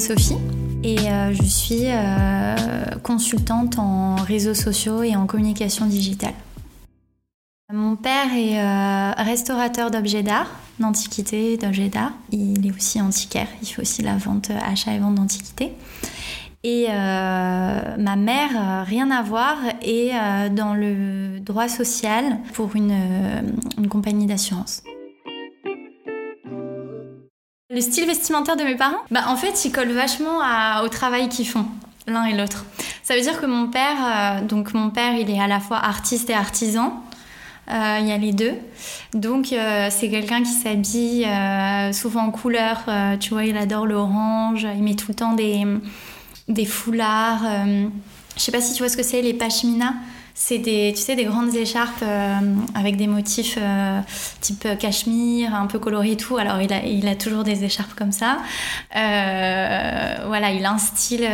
Sophie et je suis consultante en réseaux sociaux et en communication digitale. Mon père est restaurateur d'objets d'art, d'antiquités, d'objets d'art. Il est aussi antiquaire, il fait aussi la vente, achat et vente d'antiquités. Et euh, ma mère, euh, rien à voir, est euh, dans le droit social pour une, compagnie d'assurance. Le style vestimentaire de mes parents? Bah, En fait, ils collent vachement au travail qu'ils font, l'un et l'autre. Ça veut dire que mon père, donc mon père, il est à la fois artiste et artisan. il y a les deux. Donc c'est quelqu'un qui s'habille souvent en couleur. tu vois, il adore l'orange. Il met tout le temps des, foulards. Euh, je sais pas si tu vois ce que c'est, les pashmina. C'est des, tu sais, des grandes écharpes euh, avec des motifs euh, type cachemire, un peu coloré et tout. Alors il a, toujours des écharpes comme ça. voilà, il a un style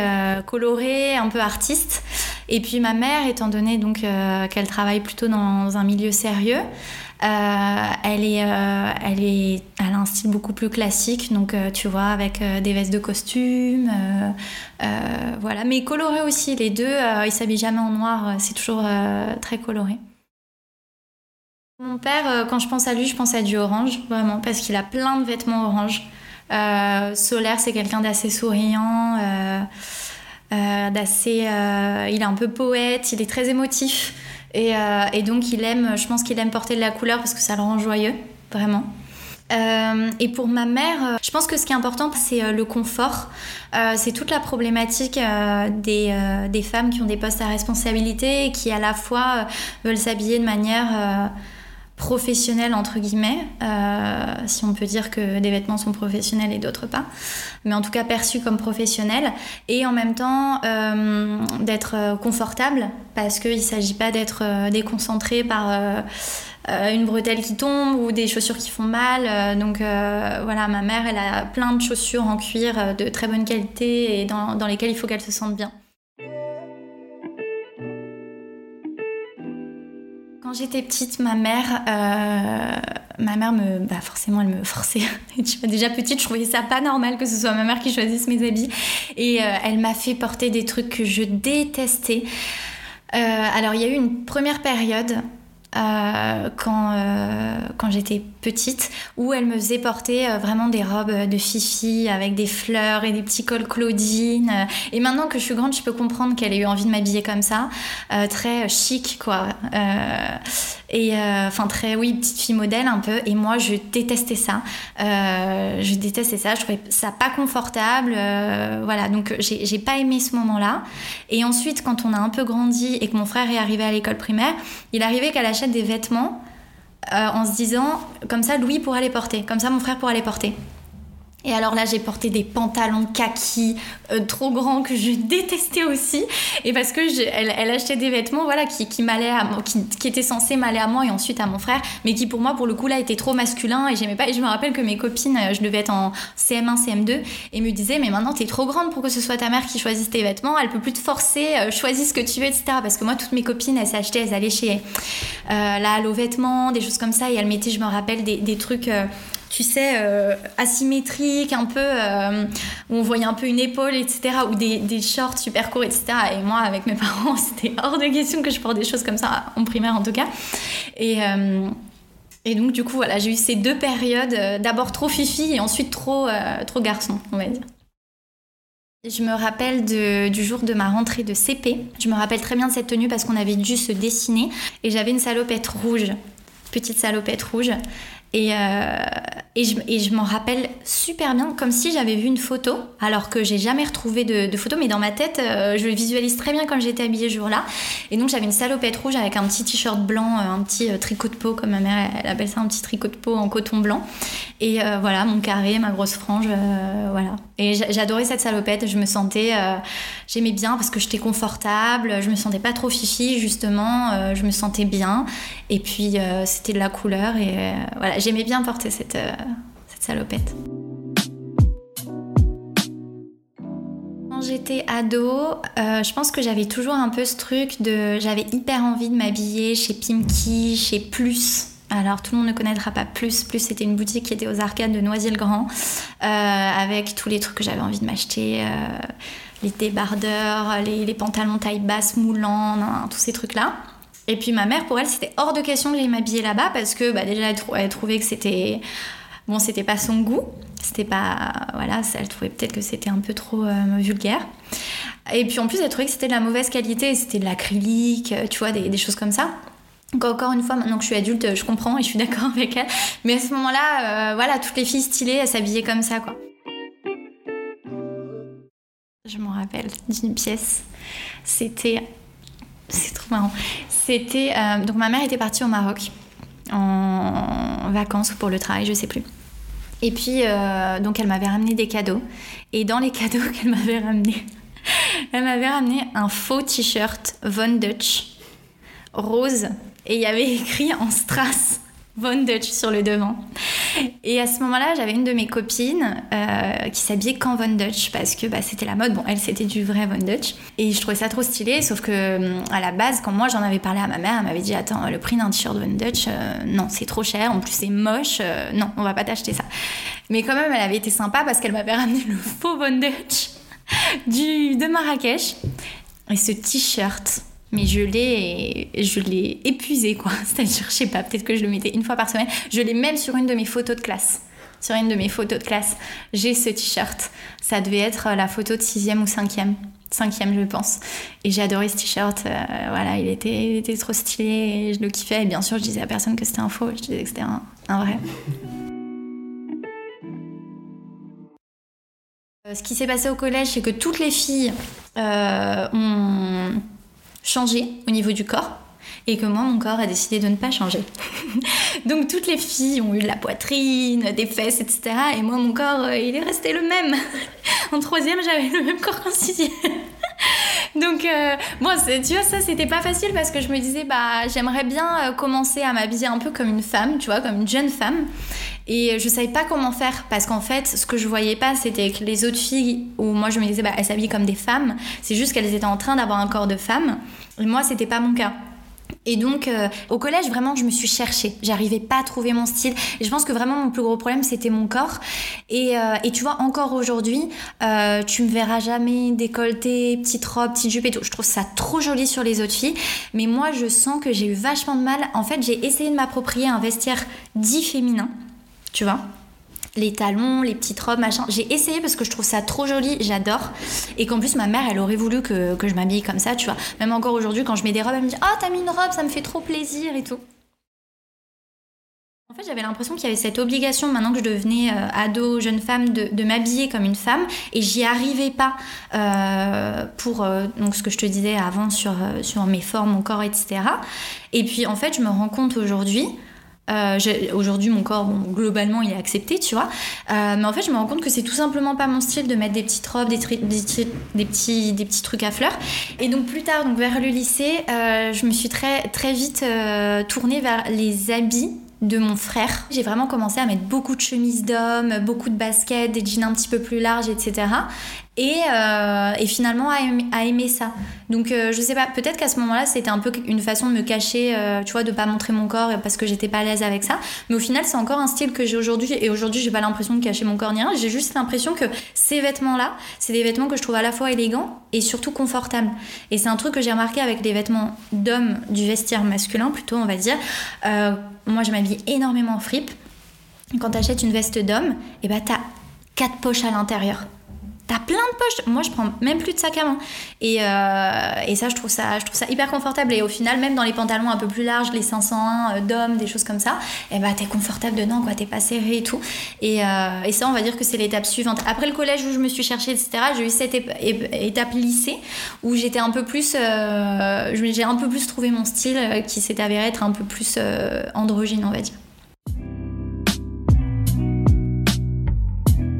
coloré, un peu artiste. Et puis ma mère, étant donné donc qu'elle travaille plutôt dans un milieu sérieux, euh, elle, est, euh, elle, est, elle a un style beaucoup plus classique, donc euh, tu vois, avec des vestes de costume, voilà, mais coloré aussi. Les deux, ils s'habillent jamais en noir, c'est toujours très coloré. Mon père, quand je pense à lui, je pense à du orange, vraiment, parce qu'il a plein de vêtements orange. Solaire, c'est quelqu'un d'assez souriant, d'assez. il est un peu poète, il est très émotif. Euh, et, donc, il aime, je pense qu'il aime porter de la couleur parce que ça le rend joyeux, vraiment. Euh, et pour ma mère, euh, je pense que ce qui est important, c'est le confort. c'est toute la problématique des, des, femmes qui ont des postes à responsabilité et qui à la fois veulent s'habiller de manière professionnel entre guillemets, euh, si on peut dire que des vêtements sont professionnels et d'autres pas, mais en tout cas perçus comme professionnels, et en même temps euh, d'être confortable, parce qu'il ne s'agit pas d'être euh, déconcentré par une bretelle qui tombe ou des chaussures qui font mal. donc voilà, ma mère, elle a plein de chaussures en cuir de très bonne qualité et dans, dans lesquelles il faut qu'elle se sente bien. Quand j'étais petite, ma mère, euh, ma mère me, bah forcément, elle me forçait. déjà petite, je trouvais ça pas normal que ce soit ma mère qui choisisse mes habits, et euh, elle m'a fait porter des trucs que je détestais. Euh, alors, il y a eu une première période euh, quand, euh, quand j'étais petite, où elle me faisait porter euh, vraiment des robes de fifi avec des fleurs et des petits cols Claudine. Et maintenant que je suis grande, je peux comprendre qu'elle ait eu envie de m'habiller comme ça, très chic quoi. et enfin très, oui, petite fille modèle un peu. Et moi, je détestais ça. je détestais ça. Je trouvais ça pas confortable. voilà, donc j'ai pas aimé ce moment-là. Et ensuite, quand on a un peu grandi et que mon frère est arrivé à l'école primaire, il arrivait qu'à la des vêtements euh, en se disant, comme ça, Louis pourra les porter, comme ça, mon frère pourra les porter. Et alors là, j'ai porté des pantalons kaki euh, trop grands que je détestais aussi. Et parce que elle, achetait des vêtements voilà, qui, qui, à, qui, qui étaient censés m'aller à moi et ensuite à mon frère, mais qui pour moi, pour le coup, là, étaient trop masculins et j'aimais pas. Et je me rappelle que mes copines, euh, je devais être en CM1, CM2, et me disaient, mais maintenant, t'es trop grande pour que ce soit ta mère qui choisisse tes vêtements, elle peut plus te forcer, euh, choisis ce que tu veux, etc. Parce que moi, toutes mes copines, elles s'achetaient, elles allaient chez euh, la Halo Vêtements, des choses comme ça, et elles mettaient, je me rappelle, des, des trucs tu sais, euh, asymétrique, un peu, euh, où on voyait un peu une épaule, etc., ou des, des, shorts super courts, etc. Et moi, avec mes parents, c'était hors de question que je porte des choses comme ça, en primaire en tout cas. Et, euh, et donc, du coup, voilà, j'ai eu ces deux périodes, d'abord trop fifi et ensuite trop, trop garçon, on va dire. Je me rappelle du jour de ma rentrée de CP. Je me rappelle très bien de cette tenue parce qu'on avait dû se dessiner et j'avais une salopette rouge, petite salopette rouge. Et, euh, et je, m'en rappelle super bien, comme si j'avais vu une photo, alors que j'ai jamais retrouvé de, de, photo, mais dans ma tête, euh, je visualise très bien comme j'étais habillée ce jour-là. Et donc j'avais une salopette rouge avec un petit t-shirt blanc, euh, un petit tricot de peau, comme ma mère elle appelle ça, un petit tricot de peau en coton blanc. Et voilà, mon carré, ma grosse frange, voilà. Et j'adorais cette salopette, je me sentais, j'aimais bien parce que j'étais confortable, je me sentais pas trop fifi, justement, je me sentais bien. Et puis c'était de la couleur et voilà j'aimais bien porter cette, euh, salopette. Quand j'étais ado, euh, je pense que j'avais toujours un peu ce truc de. J'avais hyper envie de m'habiller chez Pimki, chez Plus. Alors tout le monde ne connaîtra pas Plus. Plus c'était une boutique qui était aux arcades de Noisy-le-Grand euh, avec tous les trucs que j'avais envie de m'acheter. Euh, les débardeurs, les, pantalons taille basse moulants, tous ces trucs-là. Et puis ma mère, pour elle, c'était hors de question que j'aille m'habiller là-bas parce que bah, déjà, elle, trouvait que c'était. Bon, c'était pas son goût. C'était pas. Voilà, elle trouvait peut-être que c'était un peu trop euh, vulgaire. Et puis en plus, elle trouvait que c'était de la mauvaise qualité. C'était de l'acrylique, tu vois, des choses comme ça. Encore une fois, maintenant que je suis adulte, je comprends et je suis d'accord avec elle. Mais à ce moment-là, euh, voilà, toutes les filles stylées, elles s'habillaient comme ça, quoi. Je m'en rappelle d'une pièce. C'était... C'est trop marrant. C'était... Euh, donc ma mère était partie au Maroc en vacances ou pour le travail, je sais plus. Et puis, euh, donc elle m'avait ramené des cadeaux. Et dans les cadeaux qu'elle m'avait ramenés, elle m'avait ramené un faux t-shirt Von Dutch rose et il y avait écrit en strass Von Dutch sur le devant. Et à ce moment-là, j'avais une de mes copines euh, qui s'habillait qu'en Von Dutch parce que bah, c'était la mode. Bon, elle, c'était du vrai Von Dutch. Et je trouvais ça trop stylé, sauf que hum, à la base, quand moi j'en avais parlé à ma mère, elle m'avait dit Attends, le prix d'un t-shirt Von Dutch, euh, non, c'est trop cher. En plus, c'est moche. Euh, non, on va pas t'acheter ça. Mais quand même, elle avait été sympa parce qu'elle m'avait ramené le faux Von Dutch du, de Marrakech. Et ce t-shirt, mais je l'ai je l'ai épuisé quoi. C'est-à-dire je sais pas peut-être que je le mettais une fois par semaine. Je l'ai même sur une de mes photos de classe. Sur une de mes photos de classe. J'ai ce t-shirt. Ça devait être la photo de sixième ou cinquième. Cinquième je pense. Et j'ai adoré ce t-shirt euh, voilà il était, il était trop stylé je le kiffais. Et bien sûr je disais à personne que c'était un faux. Je disais que c'était un, vrai. Euh, ce qui s'est passé au collège c'est que toutes les filles euh, ont changer au niveau du corps et que moi, mon corps a décidé de ne pas changer. Donc toutes les filles ont eu de la poitrine, des fesses, etc. Et moi, mon corps, euh, il est resté le même. en troisième, j'avais le même corps qu'en sixième. Donc, euh, bon, tu vois, ça, c'était pas facile parce que je me disais, bah, j'aimerais bien euh, commencer à m'habiller un peu comme une femme, tu vois, comme une jeune femme. Et je savais pas comment faire parce qu'en fait, ce que je voyais pas, c'était que les autres filles, où moi je me disais, bah, elles s'habillent comme des femmes, c'est juste qu'elles étaient en train d'avoir un corps de femme. Et moi, c'était pas mon cas. Et donc, euh, au collège, vraiment, je me suis cherchée. J'arrivais pas à trouver mon style. Et je pense que vraiment, mon plus gros problème, c'était mon corps. Et, euh, et, tu vois, encore aujourd'hui, euh, tu me verras jamais décolleté, petite robe, petite jupe et tout. Je trouve ça trop joli sur les autres filles. Mais moi, je sens que j'ai eu vachement de mal. En fait, j'ai essayé de m'approprier un vestiaire dit féminin tu vois les talons, les petites robes, machin. J'ai essayé parce que je trouve ça trop joli, j'adore. Et qu'en plus, ma mère, elle aurait voulu que, je m'habille comme ça, tu vois. Même encore aujourd'hui, quand je mets des robes, elle me dit Ah, t'as mis une robe, ça me fait trop plaisir et tout. En fait, j'avais l'impression qu'il y avait cette obligation, maintenant que je devenais euh, ado, jeune femme, de, m'habiller comme une femme, et j'y arrivais pas euh, pour euh, donc ce que je te disais avant sur, sur mes formes, mon corps, etc. Et puis, en fait, je me rends compte aujourd'hui euh, Aujourd'hui, mon corps, globalement, il est accepté, tu vois. Euh, mais en fait, je me rends compte que c'est tout simplement pas mon style de mettre des petites robes, des, petits, des petits trucs à fleurs. Et donc, plus tard, donc vers le lycée, euh, je me suis très, très vite tournée vers les habits de mon frère. J'ai vraiment commencé à mettre beaucoup de chemises d'hommes, beaucoup de baskets, des jeans un petit peu plus larges, etc. Et, euh, et finalement à aimer, ça. Donc euh, je sais pas, peut-être qu'à ce moment-là c'était un peu une façon de me cacher, euh, tu vois, de pas montrer mon corps parce que j'étais pas à l'aise avec ça. Mais au final c'est encore un style que j'ai aujourd'hui et aujourd'hui j'ai pas l'impression de cacher mon corps ni rien. J'ai juste l'impression que ces vêtements-là, c'est des vêtements que je trouve à la fois élégants et surtout confortables. Et c'est un truc que j'ai remarqué avec les vêtements d'hommes du vestiaire masculin plutôt on va dire. moi je m'habille énormément en fripe. Quand t'achètes une veste d'homme, et eh ben t'as quatre poches à l'intérieur. T'as plein de poches. Moi, je prends même plus de sac à main. Et, euh, et, ça, je trouve ça, je trouve ça hyper confortable. Et au final, même dans les pantalons un peu plus larges, les 501 euh, d'hommes, des choses comme ça, et eh bah, t'es confortable dedans, quoi. T'es pas serré et tout. Et, euh, et, ça, on va dire que c'est l'étape suivante. Après le collège où je me suis cherchée, etc., j'ai eu cette étape lycée où j'étais un peu plus. j'ai un peu plus trouvé mon style qui s'est avéré être un peu plus androgyne, on va dire.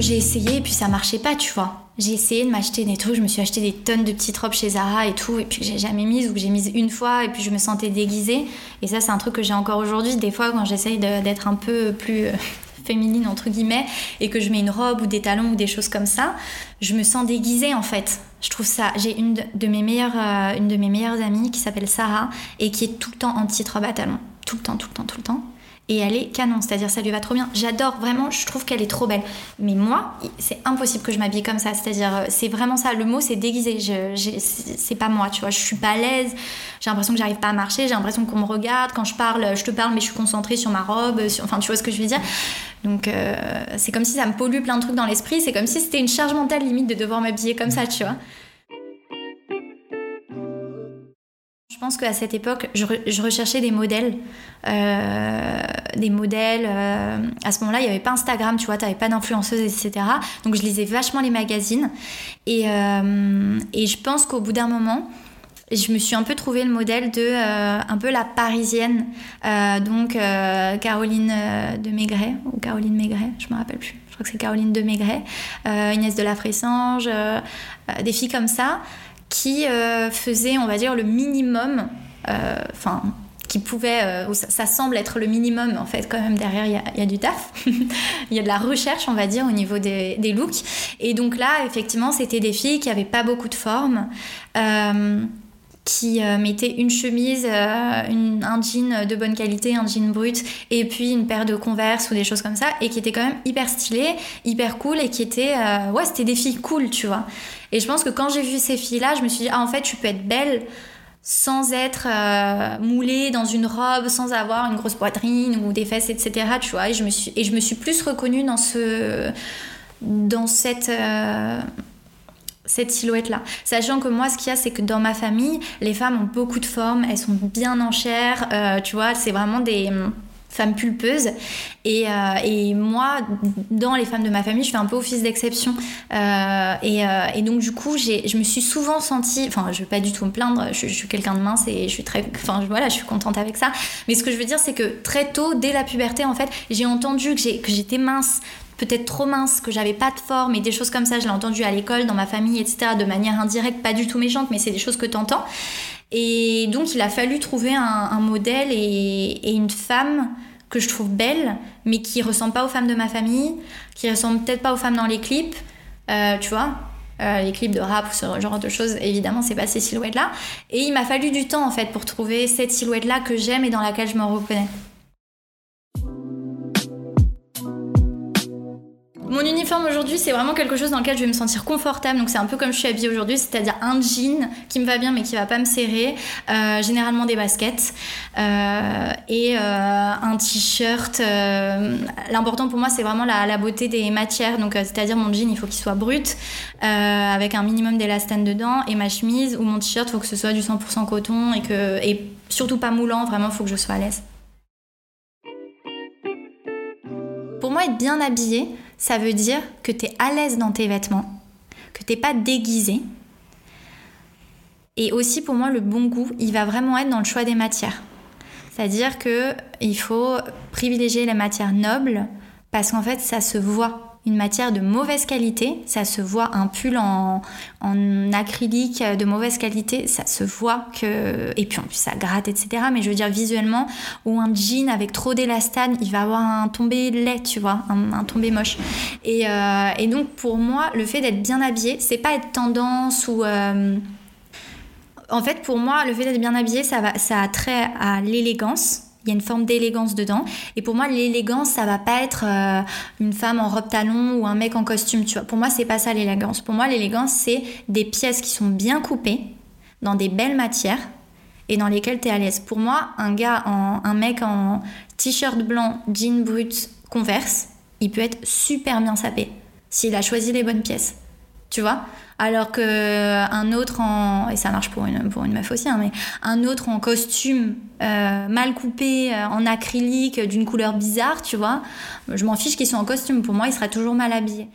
J'ai essayé et puis ça marchait pas, tu vois. J'ai essayé de m'acheter des trucs, je me suis acheté des tonnes de petites robes chez Zara et tout, et puis que j'ai jamais mise ou que j'ai mise une fois et puis je me sentais déguisée. Et ça, c'est un truc que j'ai encore aujourd'hui. Des fois, quand j'essaye d'être un peu plus euh, féminine, entre guillemets, et que je mets une robe ou des talons ou des choses comme ça, je me sens déguisée en fait. Je trouve ça. J'ai une de mes meilleures, euh, une de mes meilleures amies qui s'appelle Sarah et qui est tout le temps en petite robe à talons. Tout le temps, tout le temps, tout le temps. Et elle est canon, c'est-à-dire ça lui va trop bien. J'adore vraiment, je trouve qu'elle est trop belle. Mais moi, c'est impossible que je m'habille comme ça, c'est-à-dire euh, c'est vraiment ça, le mot c'est déguisé, c'est pas moi, tu vois, je suis pas à l'aise, j'ai l'impression que j'arrive pas à marcher, j'ai l'impression qu'on me regarde, quand je parle, je te parle mais je suis concentrée sur ma robe, enfin tu vois ce que je veux dire. Donc euh, c'est comme si ça me pollue plein de trucs dans l'esprit, c'est comme si c'était une charge mentale limite de devoir m'habiller comme ça, tu vois. Je pense qu'à cette époque, je, recherchais des modèles. Euh, des modèles. Euh, à ce moment-là, il n'y avait pas Instagram, tu vois, tu n'avais pas d'influenceuse, etc. Donc je lisais vachement les magazines. Et, euh, et je pense qu'au bout d'un moment, je me suis un peu trouvé le modèle de un peu la parisienne. donc Caroline de Maigret, ou Caroline Maigret, je me rappelle plus. Je crois que c'est Caroline de Maigret, Inès de la Fressange, des filles comme ça qui euh, faisait, on va dire, le minimum, euh, enfin, qui pouvait, euh, ça, semble être le minimum en fait quand même derrière il y, a du taf, il y a de la recherche on va dire au niveau des, looks. Et donc là effectivement c'était des filles qui avaient pas beaucoup de forme qui mettaient une chemise, un jean de bonne qualité, un jean brut, et puis une paire de Converse ou des choses comme ça, et qui étaient quand même hyper stylées, hyper cool, et qui étaient, ouais, c'était des filles cool, tu vois. Et je pense que quand j'ai vu ces filles-là, je me suis dit, ah, en fait, tu peux être belle sans être euh, moulée dans une robe, sans avoir une grosse poitrine ou des fesses, etc. Tu vois, et je me suis, et je me suis plus reconnue dans ce, dans cette, euh, cette silhouette-là. Sachant que moi, ce qu'il y a, c'est que dans ma famille, les femmes ont beaucoup de formes, elles sont bien en chair, euh, tu vois, c'est vraiment des femme pulpeuse. Et, euh, et, moi, dans les femmes de ma famille, je fais un peu office d'exception. Euh, et, donc, du coup, je me suis souvent sentie, enfin, je vais pas du tout me plaindre, je, suis quelqu'un de mince et je suis très, enfin, voilà, je suis contente avec ça. Mais ce que je veux dire, c'est que très tôt, dès la puberté, en fait, j'ai entendu que j'étais mince peut-être trop mince, que j'avais pas de forme et des choses comme ça. Je l'ai entendu à l'école, dans ma famille, etc. de manière indirecte, pas du tout méchante, mais c'est des choses que tu entends. Et donc, il a fallu trouver un, modèle et, une femme que je trouve belle, mais qui ressemble pas aux femmes de ma famille, qui ressemble peut-être pas aux femmes dans les clips, euh, tu vois. Euh, les clips de rap ou ce genre de choses, évidemment, c'est pas ces silhouettes-là. Et il m'a fallu du temps, en fait, pour trouver cette silhouette-là que j'aime et dans laquelle je me reconnais. Mon uniforme aujourd'hui, c'est vraiment quelque chose dans lequel je vais me sentir confortable. Donc c'est un peu comme je suis habillée aujourd'hui, c'est-à-dire un jean qui me va bien mais qui va pas me serrer, euh, généralement des baskets euh, et euh, un t-shirt. L'important pour moi, c'est vraiment la, beauté des matières. Donc c'est-à-dire mon jean, il faut qu'il soit brut avec un minimum d'élastane dedans et ma chemise ou mon t-shirt, il faut que ce soit du 100% coton et et surtout pas moulant. Vraiment, il faut que je sois à l'aise. Pour moi, être bien habillée, ça veut dire que tu es à l'aise dans tes vêtements, que tu n'es pas déguisé. Et aussi pour moi, le bon goût, il va vraiment être dans le choix des matières. C'est-à-dire qu'il faut privilégier les matières nobles parce qu'en fait, ça se voit une matière de mauvaise qualité, ça se voit un pull en, acrylique de mauvaise qualité, ça se voit que... Et puis en plus ça gratte, etc. Mais je veux dire visuellement, ou un jean avec trop d'élastane, il va avoir un tombé laid, tu vois, un, tombé moche. Euh, et, donc pour moi, le fait d'être bien habillé, c'est pas être tendance ou... Euh, en fait, pour moi, le fait d'être bien habillé, ça, va, ça a trait à l'élégance il y a une forme d'élégance dedans. Et pour moi, l'élégance, ça va pas être euh, une femme en robe talon ou un mec en costume, tu vois. Pour moi, c'est pas ça l'élégance. Pour moi, l'élégance, c'est des pièces qui sont bien coupées, dans des belles matières et dans lesquelles tu es à l'aise. Pour moi, un gars, en, un mec en t-shirt blanc, jean brut, converse, il peut être super bien sapé s'il a choisi les bonnes pièces. Tu vois? Alors que euh, autre en et ça marche pour une pour une meuf aussi hein, mais un autre en costume euh, mal coupé euh, en acrylique d'une couleur bizarre tu vois je m'en fiche qu'ils soient en costume pour moi il sera toujours mal habillé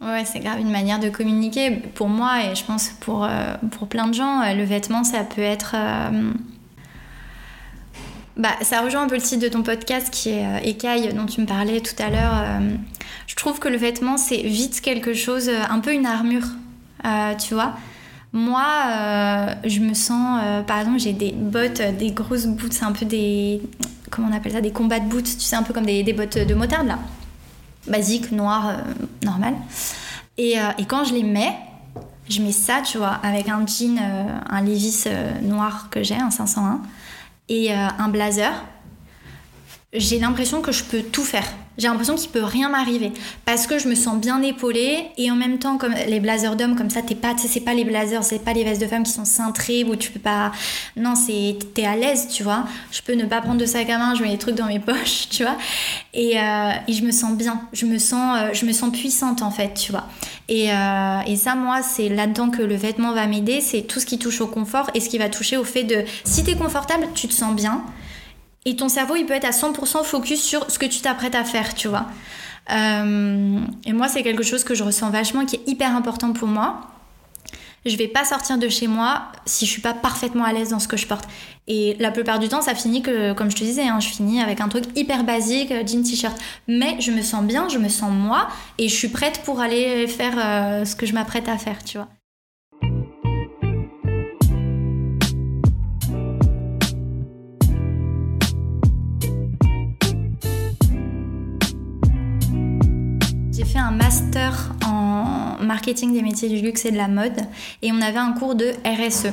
Ouais, c'est grave une manière de communiquer. Pour moi, et je pense pour, pour plein de gens, le vêtement, ça peut être bah, ça rejoint un peu le titre de ton podcast qui est euh, Écaille dont tu me parlais tout à l'heure. Euh, je trouve que le vêtement, c'est vite quelque chose, euh, un peu une armure, tu vois. Moi, je me sens, par exemple, j'ai des bottes, des grosses boots, c'est un peu des, comment on appelle ça, des combats de boots, tu sais, un peu comme des, bottes de motard là. Basique, noir, normal. Et, et, quand je les mets, je mets ça, tu vois, avec un jean, un Levi's noir que j'ai, un 501 et un blazer, j'ai l'impression que je peux tout faire. J'ai l'impression qu'il peut rien m'arriver parce que je me sens bien épaulée et en même temps comme les blazers d'hommes comme ça t'es pas c'est pas les blazers c'est pas les vestes de femmes qui sont cintrées où tu peux pas non c'est t'es à l'aise tu vois. Je peux ne pas prendre de sac à main je mets les trucs dans mes poches tu vois. Et, euh, et je me sens bien. Je me sens euh, je me sens puissante en fait tu vois et, euh, et ça moi c'est là-dedans que le vêtement va m'aider c'est tout ce qui touche au confort et ce qui va toucher au fait de si t'es confortable tu te sens bien et ton cerveau, il peut être à 100% focus sur ce que tu t'apprêtes à faire, tu vois. Euh, et moi, c'est quelque chose que je ressens vachement, qui est hyper important pour moi. Je vais pas sortir de chez moi si je suis pas parfaitement à l'aise dans ce que je porte. Et la plupart du temps, ça finit que, comme je te disais, hein, je finis avec un truc hyper basique, euh, jean t-shirt. Mais je me sens bien, je me sens moi, et je suis prête pour aller faire euh, ce que je m'apprête à faire, tu vois. Un master en marketing des métiers du luxe et de la mode et on avait un cours de RSE.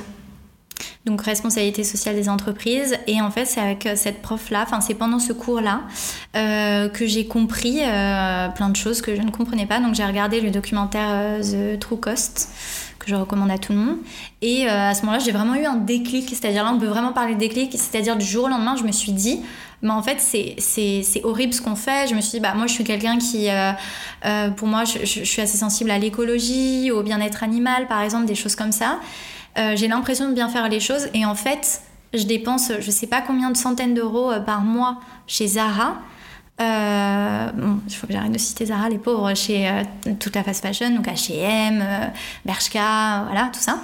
Donc responsabilité sociale des entreprises et en fait c'est avec cette prof là, enfin c'est pendant ce cours là euh, que j'ai compris euh, plein de choses que je ne comprenais pas. Donc j'ai regardé le documentaire euh, The True Cost que je recommande à tout le monde et à ce moment-là j'ai vraiment eu un déclic, c'est-à-dire là on peut vraiment parler de déclic, c'est-à-dire du jour au lendemain je me suis dit mais en fait c'est horrible ce qu'on fait. Je me suis dit, bah, moi je suis quelqu'un qui, euh, euh, pour moi, je, suis assez sensible à l'écologie, au bien-être animal par exemple, des choses comme ça. Euh, j'ai l'impression de bien faire les choses et en fait je dépense je sais pas combien de centaines d'euros par mois chez Zara. bon, il faut que j'arrête de citer Zara, les pauvres, chez toute la fast fashion, donc H&M, Bershka, voilà, tout ça.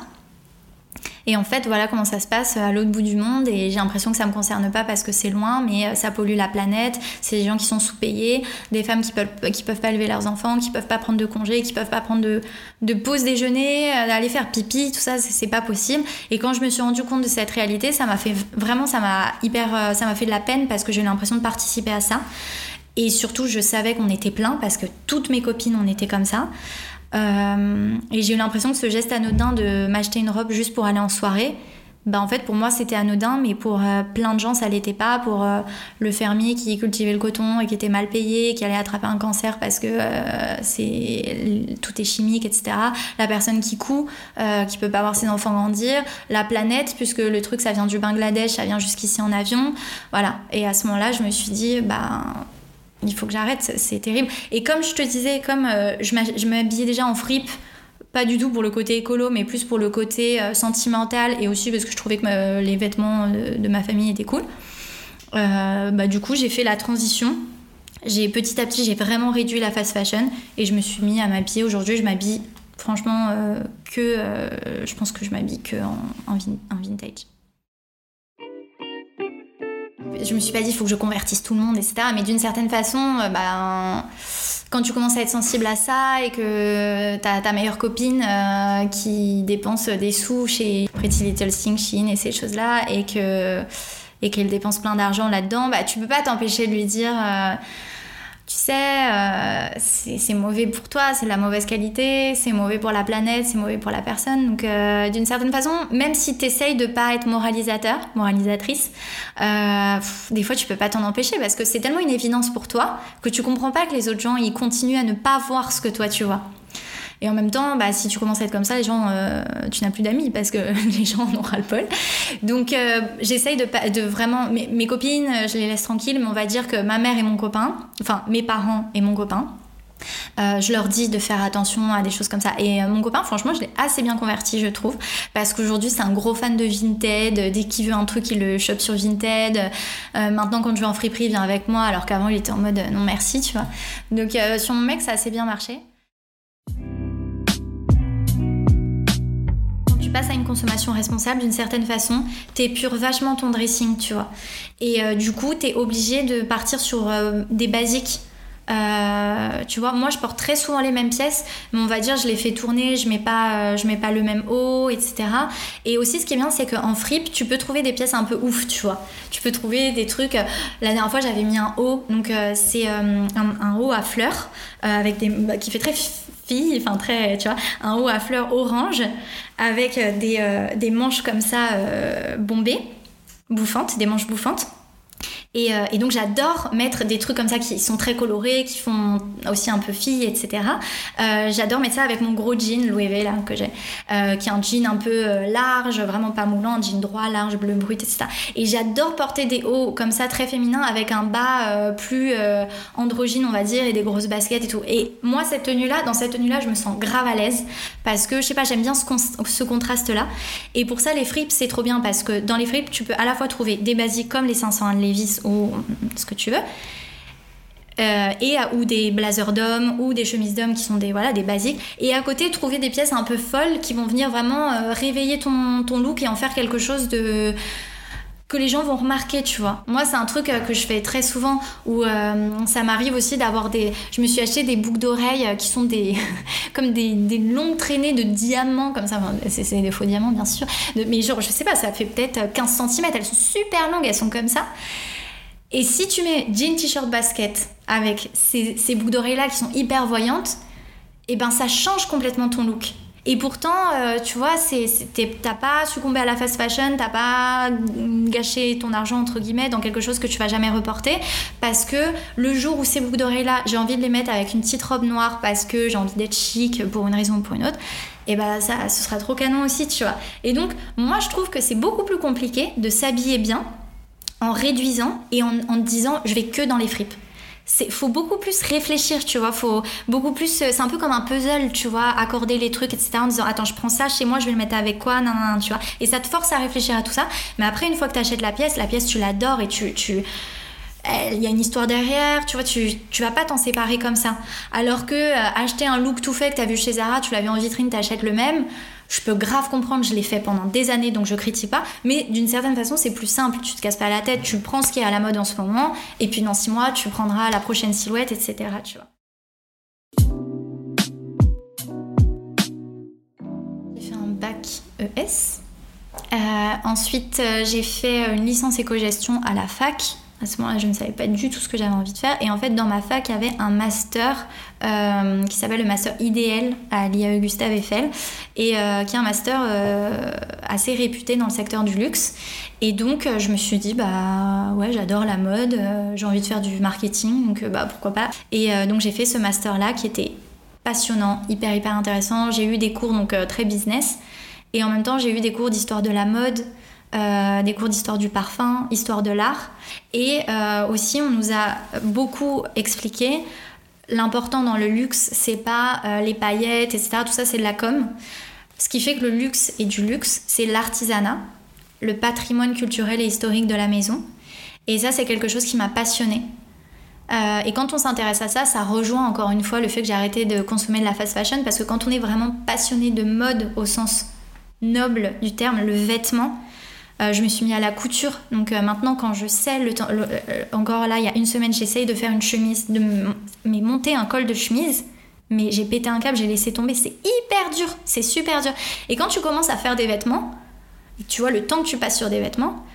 Et en fait, voilà comment ça se passe à l'autre bout du monde. Et j'ai l'impression que ça me concerne pas parce que c'est loin, mais euh, ça pollue la planète. C'est des gens qui sont sous-payés, des femmes qui peuvent, qui peuvent pas élever leurs enfants, qui peuvent pas prendre de congés, qui peuvent pas prendre de, de pause déjeuner, euh, aller faire pipi, tout ça, c'est pas possible. Et quand je me suis rendu compte de cette réalité, ça m'a fait vraiment, ça m'a hyper, euh, ça m'a fait de la peine parce que j'ai l'impression de participer à ça. Et surtout, je savais qu'on était plein parce que toutes mes copines, on était comme ça. Euh, et j'ai eu l'impression que ce geste anodin de m'acheter une robe juste pour aller en soirée, bah en fait pour moi c'était anodin, mais pour euh, plein de gens ça l'était pas. Pour euh, le fermier qui cultivait le coton et qui était mal payé, qui allait attraper un cancer parce que c'est tout est chimique, etc. La personne qui coud, qui peut pas voir ses enfants grandir, la planète puisque le truc ça vient du Bangladesh, ça vient jusqu'ici en avion, voilà. Et à ce moment-là je me suis dit bah il faut que j'arrête, c'est terrible. Et comme je te disais, comme euh, je m'habillais déjà en fripe, pas du tout pour le côté écolo, mais plus pour le côté euh, sentimental et aussi parce que je trouvais que les vêtements de, ma famille étaient cool. Euh, bah, du coup, j'ai fait la transition. J'ai petit à petit, j'ai vraiment réduit la fast fashion et je me suis mis à m'habiller. Aujourd'hui, je m'habille franchement que, je pense que je m'habille que en vintage je me suis pas dit il faut que je convertisse tout le monde, etc. Mais d'une certaine façon, euh, bah, quand tu commences à être sensible à ça et que t'as ta meilleure copine euh, qui dépense des sous chez Pretty Little Thing, Shein et ces choses-là, et que et qu'elle dépense plein d'argent là-dedans, bah tu peux pas t'empêcher de lui dire. Euh, tu sais, euh, c'est mauvais pour toi, c'est de la mauvaise qualité, c'est mauvais pour la planète, c'est mauvais pour la personne. Donc, euh, d'une certaine façon, même si tu essayes de pas être moralisateur, moralisatrice, euh, des fois tu peux pas t'en empêcher parce que c'est tellement une évidence pour toi que tu comprends pas que les autres gens ils continuent à ne pas voir ce que toi tu vois. Et en même temps, bah, si tu commences à être comme ça, les gens, euh, tu n'as plus d'amis parce que les gens en ont ras le poil. Donc euh, j'essaye de, vraiment. Mes, copines, je les laisse tranquilles, mais on va dire que ma mère et mon copain, enfin mes parents et mon copain, euh, je leur dis de faire attention à des choses comme ça. Et mon copain, franchement, je l'ai assez bien converti, je trouve. Parce qu'aujourd'hui, c'est un gros fan de Vinted. Dès qu'il veut un truc, il le chope sur Vinted. maintenant, quand je vais en friperie, il vient avec moi. Alors qu'avant, il était en mode non merci, tu vois. Donc, sur mon mec, ça a assez bien marché. Passes à une consommation responsable d'une certaine façon, t'épures vachement ton dressing, tu vois. Et euh, du coup, t'es obligé de partir sur euh, des basiques. Euh, tu vois, moi je porte très souvent les mêmes pièces, mais on va dire je les fais tourner, je mets pas, je mets pas le même haut, etc. Et aussi ce qui est bien, c'est qu'en fripe, tu peux trouver des pièces un peu ouf, tu vois. Tu peux trouver des trucs. La dernière fois, j'avais mis un haut, donc c'est un, haut à fleurs avec des, bah, qui fait très enfin très, tu vois, un haut à fleurs orange avec euh, des, euh, des manches comme ça euh, bombées. bouffantes, des manches bouffantes. Euh, et, donc j'adore mettre des trucs comme ça qui sont très colorés, qui font aussi un peu fille, etc. Euh, j'adore mettre ça avec mon gros jean Louis V là que j'ai, euh, qui est un jean un peu large, vraiment pas moulant, jean droit, large, bleu brut, etc. Et j'adore porter des hauts comme ça très féminins avec un bas plus androgyne on va dire et des grosses baskets et tout. Et moi cette tenue là, dans cette tenue là, je me sens grave à l'aise parce que je sais pas, j'aime bien ce, ce contraste là. Et pour ça les fripes c'est trop bien parce que dans les fripes tu peux à la fois trouver des basiques comme les 501 de Levi's ou ce que tu veux. Euh, et ou des blazers d'hommes ou des chemises d'hommes qui sont des voilà des basiques et à côté trouver des pièces un peu folles qui vont venir vraiment euh, réveiller ton, ton, look et en faire quelque chose de que les gens vont remarquer, tu vois. Moi, c'est un truc euh, que je fais très souvent où ça m'arrive aussi d'avoir des. Je me suis acheté des boucles d'oreilles qui sont des. comme des, des, longues traînées de diamants, comme ça. c'est des faux diamants, bien sûr. mais genre, je sais pas, ça fait peut-être 15 cm. Elles sont super longues, elles sont comme ça. Et si tu mets jean, t-shirt, basket avec ces, ces boucles d'oreilles là qui sont hyper voyantes, et eh ben ça change complètement ton look. Et pourtant, euh, tu vois, t'as pas succombé à la fast fashion, t'as pas gâché ton argent entre guillemets dans quelque chose que tu vas jamais reporter, parce que le jour où ces boucles d'oreilles là, j'ai envie de les mettre avec une petite robe noire parce que j'ai envie d'être chic pour une raison ou pour une autre, et ben ça, ce sera trop canon aussi, tu vois. Et donc, moi je trouve que c'est beaucoup plus compliqué de s'habiller bien en réduisant et en, en disant je vais que dans les fripes. Faut beaucoup plus réfléchir tu vois faut beaucoup plus c'est un peu comme un puzzle tu vois accorder les trucs etc en disant attends je prends ça chez moi je vais le mettre avec quoi non non, tu vois. Et ça te force à réfléchir à tout ça. Mais après une fois que tu achètes la pièce la pièce tu l'adores et tu, tu il y a une histoire derrière, tu vois, tu, tu vas pas t'en séparer comme ça. Alors que euh, acheter un look tout fait que tu as vu chez Zara, tu l'as vu en vitrine, tu achètes le même, je peux grave comprendre, je l'ai fait pendant des années, donc je critique pas. Mais d'une certaine façon, c'est plus simple. Tu te casses pas la tête, tu prends ce qui est à la mode en ce moment, et puis dans six mois, tu prendras la prochaine silhouette, etc. Tu vois. J'ai fait un bac ES. Euh, ensuite, euh, j'ai fait une licence éco-gestion à la fac à ce moment-là, je ne savais pas du tout ce que j'avais envie de faire. Et en fait, dans ma fac, il y avait un master euh, qui s'appelle le master IDL à l'IAE Gustave Eiffel, et euh, qui est un master euh, assez réputé dans le secteur du luxe. Et donc, je me suis dit, bah ouais, j'adore la mode, j'ai envie de faire du marketing, donc bah pourquoi pas. Et donc, j'ai fait ce master-là qui était passionnant, hyper, hyper intéressant. J'ai eu des cours donc très business. Et en même temps, j'ai eu des cours d'histoire de la mode, euh, des cours d'histoire du parfum, histoire de l'art. Et euh, aussi, on nous a beaucoup expliqué l'important dans le luxe, c'est pas euh, les paillettes, etc. Tout ça, c'est de la com. Ce qui fait que le luxe est du luxe, c'est l'artisanat, le patrimoine culturel et historique de la maison. Et ça, c'est quelque chose qui m'a passionnée. et quand on s'intéresse à ça, ça rejoint encore une fois le fait que j'ai arrêté de consommer de la fast fashion parce que quand on est vraiment passionné de mode au sens noble du terme, le vêtement, euh, je me suis mis à la couture. Donc euh, maintenant, quand je sais, le temps, euh, encore là, il y a une semaine, j'essaye de faire une chemise, de mais monter un col de chemise. Mais j'ai pété un câble, j'ai laissé tomber. C'est hyper dur, c'est super dur. Et quand tu commences à faire des vêtements, tu vois le temps que tu passes sur des vêtements,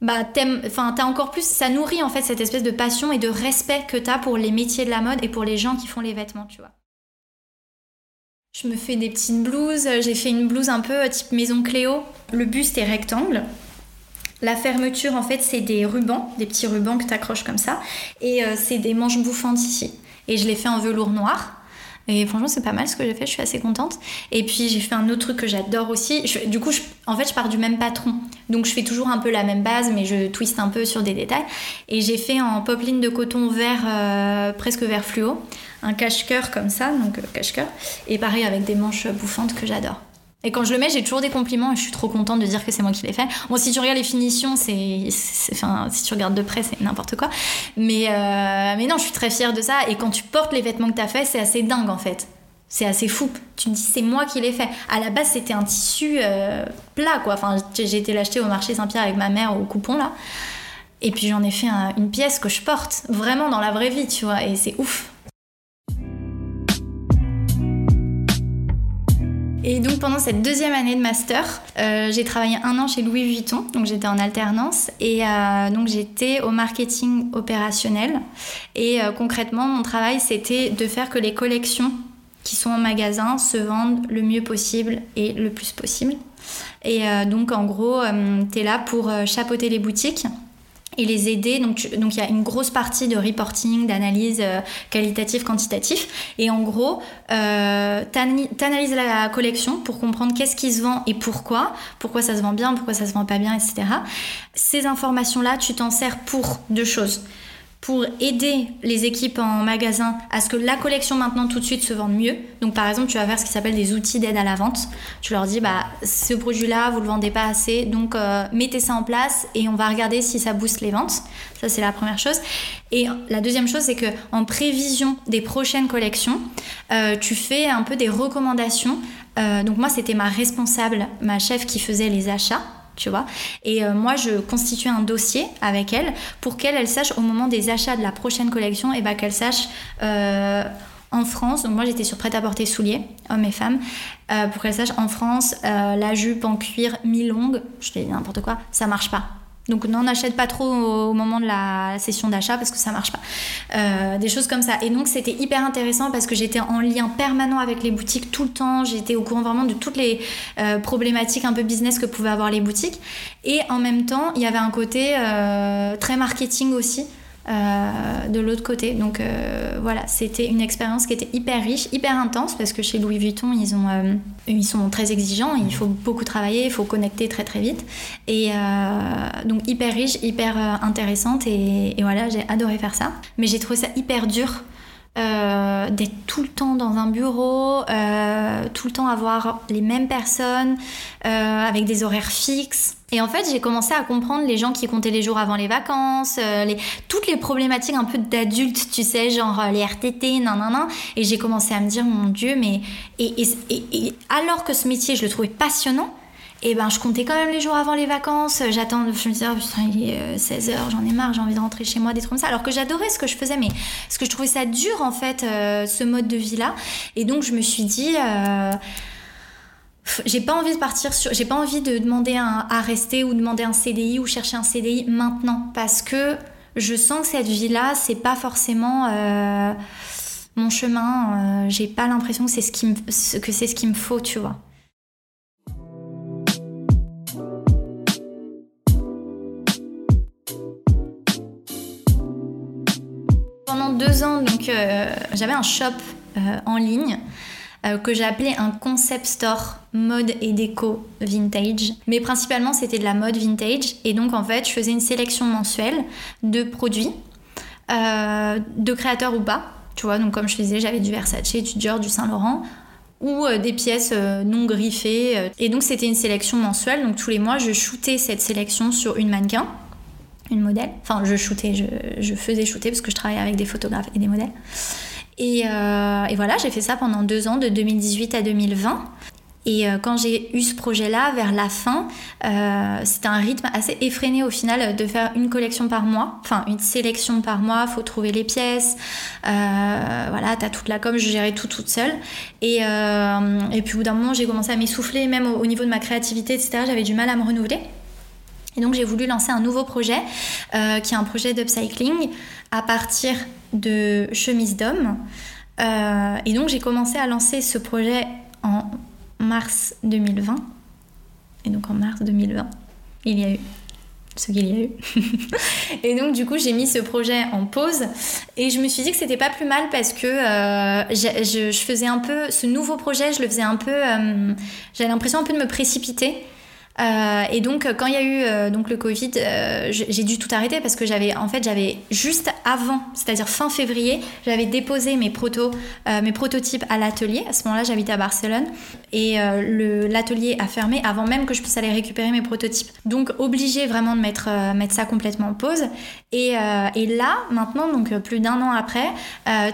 bah enfin t'as encore plus, ça nourrit en fait cette espèce de passion et de respect que t'as pour les métiers de la mode et pour les gens qui font les vêtements, tu vois. Je me fais des petites blouses. J'ai fait une blouse un peu type maison Cléo. Le buste est rectangle. La fermeture, en fait, c'est des rubans, des petits rubans que tu comme ça. Et euh, c'est des manches bouffantes ici. Et je l'ai fait en velours noir. Et franchement, c'est pas mal ce que j'ai fait, je suis assez contente. Et puis, j'ai fait un autre truc que j'adore aussi. du coup, en fait, je pars du même patron. Donc, je fais toujours un peu la même base, mais je twiste un peu sur des détails. Et j'ai fait en popeline de coton vert, euh, presque vert fluo, un cache-cœur comme ça, donc euh, cache-cœur. Et pareil, avec des manches bouffantes que j'adore. Et quand je le mets, j'ai toujours des compliments et je suis trop contente de dire que c'est moi qui l'ai fait. Bon, si tu regardes les finitions, c'est. Enfin, si tu regardes de près, c'est n'importe quoi. Mais, euh, mais non, je suis très fière de ça. Et quand tu portes les vêtements que tu as fait, c'est assez dingue en fait. C'est assez fou. Tu te dis, c'est moi qui l'ai fait. À la base, c'était un tissu euh, plat, quoi. Enfin, j'ai été l'acheter au marché Saint-Pierre avec ma mère au coupon, là. Et puis j'en ai fait une pièce que je porte vraiment dans la vraie vie, tu vois. Et c'est ouf. Et donc pendant cette deuxième année de master, euh, j'ai travaillé un an chez Louis Vuitton, donc j'étais en alternance et euh, donc j'étais au marketing opérationnel. Et euh, concrètement, mon travail c'était de faire que les collections qui sont en magasin se vendent le mieux possible et le plus possible. Et donc en gros, tu es là pour chapeauter les boutiques et les aider. Donc, il y a une grosse partie de reporting, d'analyse euh, qualitative, quantitative. Et en gros, euh, tu analyses la collection pour comprendre qu'est-ce qui se vend et pourquoi, pourquoi ça se vend bien, pourquoi ça se vend pas bien, etc. Ces informations-là, tu t'en sers pour deux choses pour aider les équipes en magasin à ce que la collection maintenant tout de suite se vende mieux. Donc par exemple, tu vas faire ce qui s'appelle des outils d'aide à la vente. Tu leur dis bah ce produit-là, vous le vendez pas assez, donc euh, mettez ça en place et on va regarder si ça booste les ventes. Ça c'est la première chose. Et la deuxième chose, c'est que en prévision des prochaines collections, euh, tu fais un peu des recommandations. Euh, donc moi, c'était ma responsable, ma chef qui faisait les achats tu vois. Et euh, moi, je constitue un dossier avec elle pour qu'elle elle sache au moment des achats de la prochaine collection, et bah, qu'elle sache euh, en France. Donc moi, j'étais sur prêt-à-porter souliers, hommes et femmes, euh, pour qu'elle sache en France, la jupe en cuir mi-longue, je te dis n'importe quoi, ça marche pas. Donc n'en achète pas trop au moment de la session d'achat parce que ça marche pas. Euh, des choses comme ça. Et donc c'était hyper intéressant parce que j'étais en lien permanent avec les boutiques tout le temps. J'étais au courant vraiment de toutes les euh, problématiques un peu business que pouvaient avoir les boutiques. Et en même temps, il y avait un côté euh, très marketing aussi. Euh, de l'autre côté. Donc euh, voilà, c'était une expérience qui était hyper riche, hyper intense parce que chez Louis Vuitton, ils, euh, sont très exigeants, il faut beaucoup travailler, il faut connecter très très vite. Et donc hyper riche, hyper intéressante et, et voilà, j'ai adoré faire ça. Mais j'ai trouvé ça hyper dur. D'être tout le temps dans un bureau, tout le temps avoir les mêmes personnes, avec des horaires fixes. Et en fait, j'ai commencé à comprendre les gens qui comptaient les jours avant les vacances, euh, les, toutes les problématiques un peu d'adultes, tu sais, genre euh, les RTT, nan, nan, nan. Et j'ai commencé à me dire, mon Dieu, mais. Et, et, alors que ce métier, je le trouvais passionnant, et ben je comptais quand même les jours avant les vacances. J'attends, je me disais, putain, il est 16h, euh, j'en ai marre, j'ai envie de rentrer chez moi, des trucs comme ça. Alors que j'adorais ce que je faisais, mais ce que je trouvais ça dur, en fait, ce mode de vie-là. Et donc, je me suis dit j'ai pas envie de partir sur j'ai pas envie de demander à rester ou demander un CDI ou chercher un CDI maintenant parce que je sens que cette vie là c'est pas forcément euh, mon chemin euh, j'ai pas l'impression que c'est ce qui me que c'est ce qu'il me faut tu vois deux ans donc euh, j'avais un shop en ligne euh, que j'ai appelé un concept store mode et déco vintage. Mais principalement, c'était de la mode vintage. Et donc, en fait, je faisais une sélection mensuelle de produits, euh, de créateurs ou pas. Tu vois, donc comme je disais, j'avais du Versace, du Dior, du Saint-Laurent ou euh, des pièces non griffées. Et donc, c'était une sélection mensuelle. Donc, tous les mois, je shootais cette sélection sur une mannequin une modèle. Enfin, je shootais, je, faisais shooter parce que je travaillais avec des photographes et des modèles. Euh, et, voilà, j'ai fait ça pendant deux ans, de 2018 à 2020. Et euh, quand j'ai eu ce projet-là, vers la fin, euh, c'était un rythme assez effréné au final de faire une collection par mois, enfin une sélection par mois, faut trouver les pièces, voilà, t'as toute la com, je gérais tout toute seule. Et, et puis au bout d'un moment, j'ai commencé à m'essouffler, même au, niveau de ma créativité, etc. J'avais du mal à me renouveler. Et donc j'ai voulu lancer un nouveau projet, qui est un projet d'upcycling à partir de chemise d'homme. Euh, et donc j'ai commencé à lancer ce projet en mars 2020. Et donc en mars 2020, il y a eu ce qu'il y a eu. et donc du coup j'ai mis ce projet en pause et je me suis dit que c'était pas plus mal parce que euh, je, faisais un peu ce nouveau projet, je le faisais un peu, euh, j'avais l'impression un peu de me précipiter euh, et donc quand il y a eu euh, donc le Covid, euh, j'ai dû tout arrêter parce que j'avais en fait j'avais juste avant, c'est-à-dire fin février, j'avais déposé mes protos, mes prototypes à l'atelier. À ce moment-là, j'habitais à Barcelone et l'atelier a fermé avant même que je puisse aller récupérer mes prototypes. Donc obligé vraiment de mettre mettre ça complètement en pause. Et, et là maintenant donc plus d'un an après,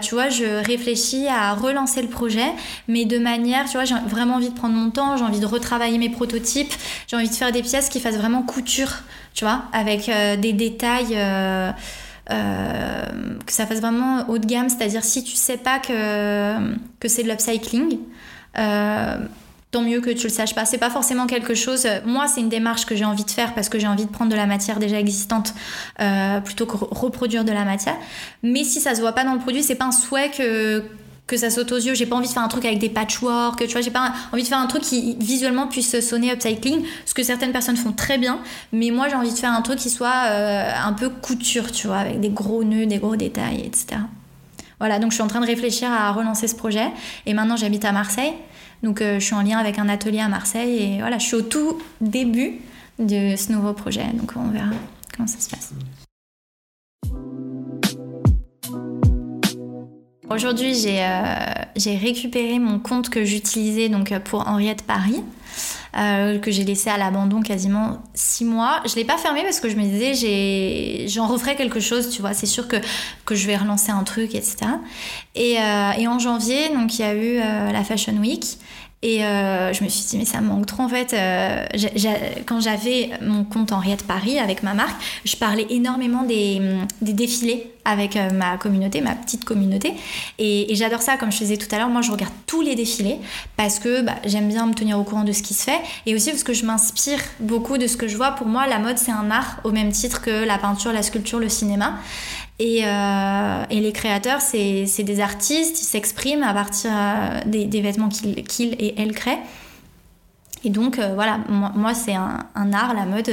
tu vois, je réfléchis à relancer le projet, mais de manière, tu vois, j'ai vraiment envie de prendre mon temps, j'ai envie de retravailler mes prototypes j'ai envie de faire des pièces qui fassent vraiment couture, tu vois, avec euh, des détails. Euh, euh, que ça fasse vraiment haut de gamme, c'est-à-dire si tu sais pas que, que c'est de l'upcycling, tant mieux que tu le saches pas. C'est pas forcément quelque chose. Moi, c'est une démarche que j'ai envie de faire parce que j'ai envie de prendre de la matière déjà existante plutôt que reproduire de la matière. Mais si ça se voit pas dans le produit, c'est pas un souhait que que ça saute aux yeux. J'ai pas envie de faire un truc avec des patchwork, tu vois. J'ai pas envie de faire un truc qui visuellement puisse sonner upcycling, ce que certaines personnes font très bien. Mais moi, j'ai envie de faire un truc qui soit euh, un peu couture, tu vois, avec des gros nœuds, des gros détails, etc. Voilà, donc je suis en train de réfléchir à relancer ce projet. Et maintenant, j'habite à Marseille. Donc euh, je suis en lien avec un atelier à Marseille. Et voilà, je suis au tout début de ce nouveau projet. Donc on verra comment ça se passe. Aujourd'hui, euh, j'ai récupéré mon compte que j'utilisais donc pour Henriette Paris. Euh, que j'ai laissé à l'abandon quasiment six mois. Je l'ai pas fermé parce que je me disais j'en referai quelque chose, tu vois. C'est sûr que, que je vais relancer un truc, etc. Et, euh, en janvier, donc il y a eu la Fashion Week et euh, je me suis dit, mais ça me manque trop en fait. Euh, quand j'avais mon compte Henriette Paris avec ma marque, je parlais énormément des, des défilés avec euh, ma communauté, ma petite communauté. Et, j'adore ça, comme je faisais tout à l'heure. Moi, je regarde tous les défilés parce que bah, j'aime bien me tenir au courant de ce qui se fait. Et aussi parce que je m'inspire beaucoup de ce que je vois. Pour moi, la mode, c'est un art au même titre que la peinture, la sculpture, le cinéma. Et, euh, les créateurs, c'est des artistes, ils s'expriment à partir euh, des, vêtements qu'ils et elles créent. Et donc, voilà, moi, c'est un, art, la mode,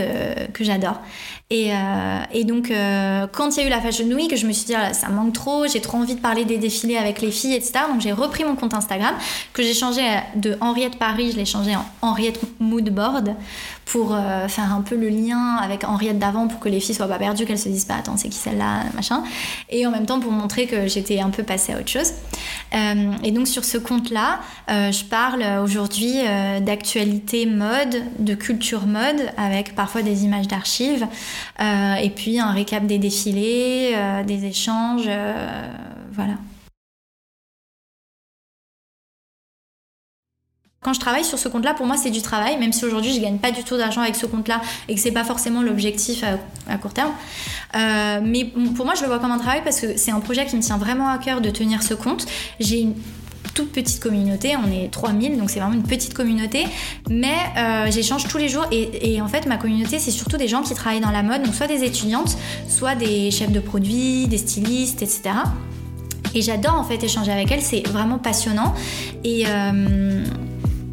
que j'adore. Et, euh, et, donc, euh, quand il y a eu la Fashion Week, je me suis dit, ah, ça manque trop, j'ai trop envie de parler des défilés avec les filles, etc. Donc, j'ai repris mon compte Instagram, que j'ai changé de Henriette Paris, je l'ai changé en Henriette Moodboard, pour euh, faire un peu le lien avec Henriette d'avant, pour que les filles soient pas perdues, qu'elles se disent pas, attends, c'est qui celle-là, machin. Et en même temps, pour montrer que j'étais un peu passée à autre chose. et donc, sur ce compte-là, je parle aujourd'hui d'actualité mode, de culture mode, avec parfois des images d'archives. Euh, et puis un récap des défilés, euh, des échanges, euh, voilà. Quand je travaille sur ce compte-là, pour moi, c'est du travail, même si aujourd'hui, je gagne pas du tout d'argent avec ce compte-là et que c'est pas forcément l'objectif à, court terme. mais pour moi, je le vois comme un travail parce que c'est un projet qui me tient vraiment à cœur de tenir ce compte. J'ai toute petite communauté, on est 3000, donc c'est vraiment une petite communauté, mais euh, j'échange tous les jours et, en fait ma communauté c'est surtout des gens qui travaillent dans la mode, donc soit des étudiantes, soit des chefs de produits, des stylistes, etc. Et j'adore en fait échanger avec elles, c'est vraiment passionnant. Euh,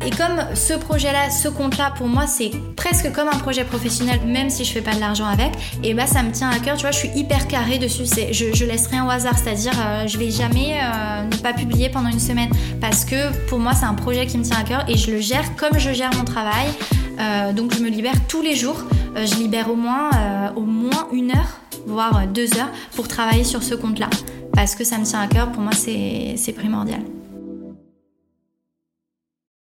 et comme ce projet-là, ce compte-là, pour moi, c'est presque comme un projet professionnel, même si je fais pas de l'argent avec, et bah ça me tient à cœur. Tu vois, je suis hyper carré dessus. Je, je laisse rien au hasard, c'est-à-dire euh, je vais jamais euh, ne pas publier pendant une semaine parce que pour moi, c'est un projet qui me tient à cœur et je le gère comme je gère mon travail. Euh, donc je me libère tous les jours. je libère au moins, au moins une heure, voire deux heures pour travailler sur ce compte-là parce que ça me tient à cœur. Pour moi, c'est primordial.